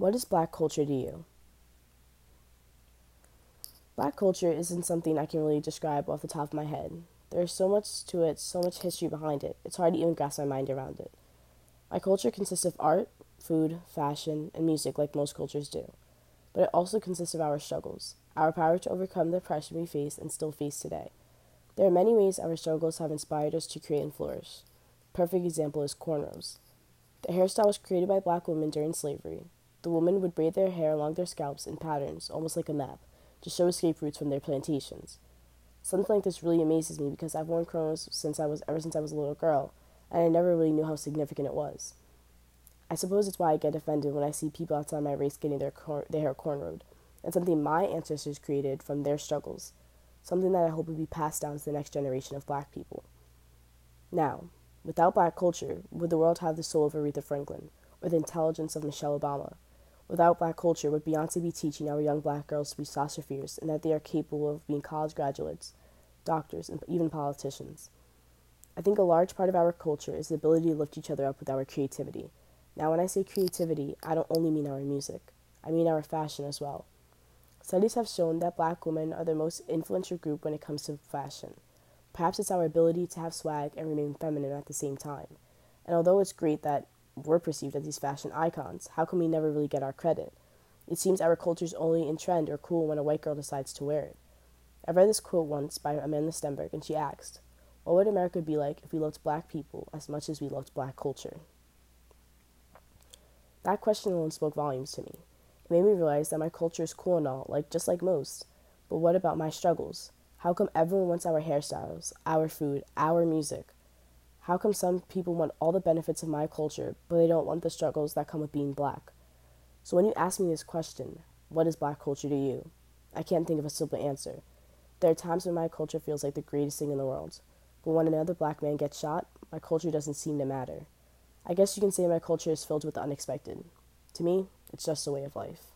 What is black culture to you? Black culture isn't something I can really describe off the top of my head. There's so much to it, so much history behind it, it's hard to even grasp my mind around it. My culture consists of art, food, fashion, and music like most cultures do. But it also consists of our struggles, our power to overcome the oppression we face and still face today. There are many ways our struggles have inspired us to create and flourish. Perfect example is cornrows. The hairstyle was created by black women during slavery. The women would braid their hair along their scalps in patterns, almost like a map, to show escape routes from their plantations. Something like this really amazes me because I've worn cornrows since I was ever since I was a little girl, and I never really knew how significant it was. I suppose it's why I get offended when I see people outside my race getting their, cor- their hair cornrowed. It's something my ancestors created from their struggles, something that I hope will be passed down to the next generation of black people. Now, without black culture, would the world have the soul of Aretha Franklin, or the intelligence of Michelle Obama? Without black culture, would Beyonce be teaching our young black girls to be Sasha Fierce and that they are capable of being college graduates, doctors, and even politicians? I think a large part of our culture is the ability to lift each other up with our creativity. Now, when I say creativity, I don't only mean our music, I mean our fashion as well. Studies have shown that black women are the most influential group when it comes to fashion. Perhaps it's our ability to have swag and remain feminine at the same time. And although it's great that we're perceived as these fashion icons, how come we never really get our credit? It seems our culture's only in trend or cool when a white girl decides to wear it. I read this quote once by Amandla Stenberg, and she asked, What would America be like if we loved black people as much as we loved black culture? That question alone spoke volumes to me. It made me realize that my culture is cool and all, like just like most. But what about my struggles? How come everyone wants our hairstyles, our food, our music? How come some people want all the benefits of my culture, but they don't want the struggles that come with being black? So when you ask me this question, what is black culture to you? I can't think of a simple answer. There are times when my culture feels like the greatest thing in the world, but when another black man gets shot, my culture doesn't seem to matter. I guess you can say my culture is filled with the unexpected. To me, it's just a way of life.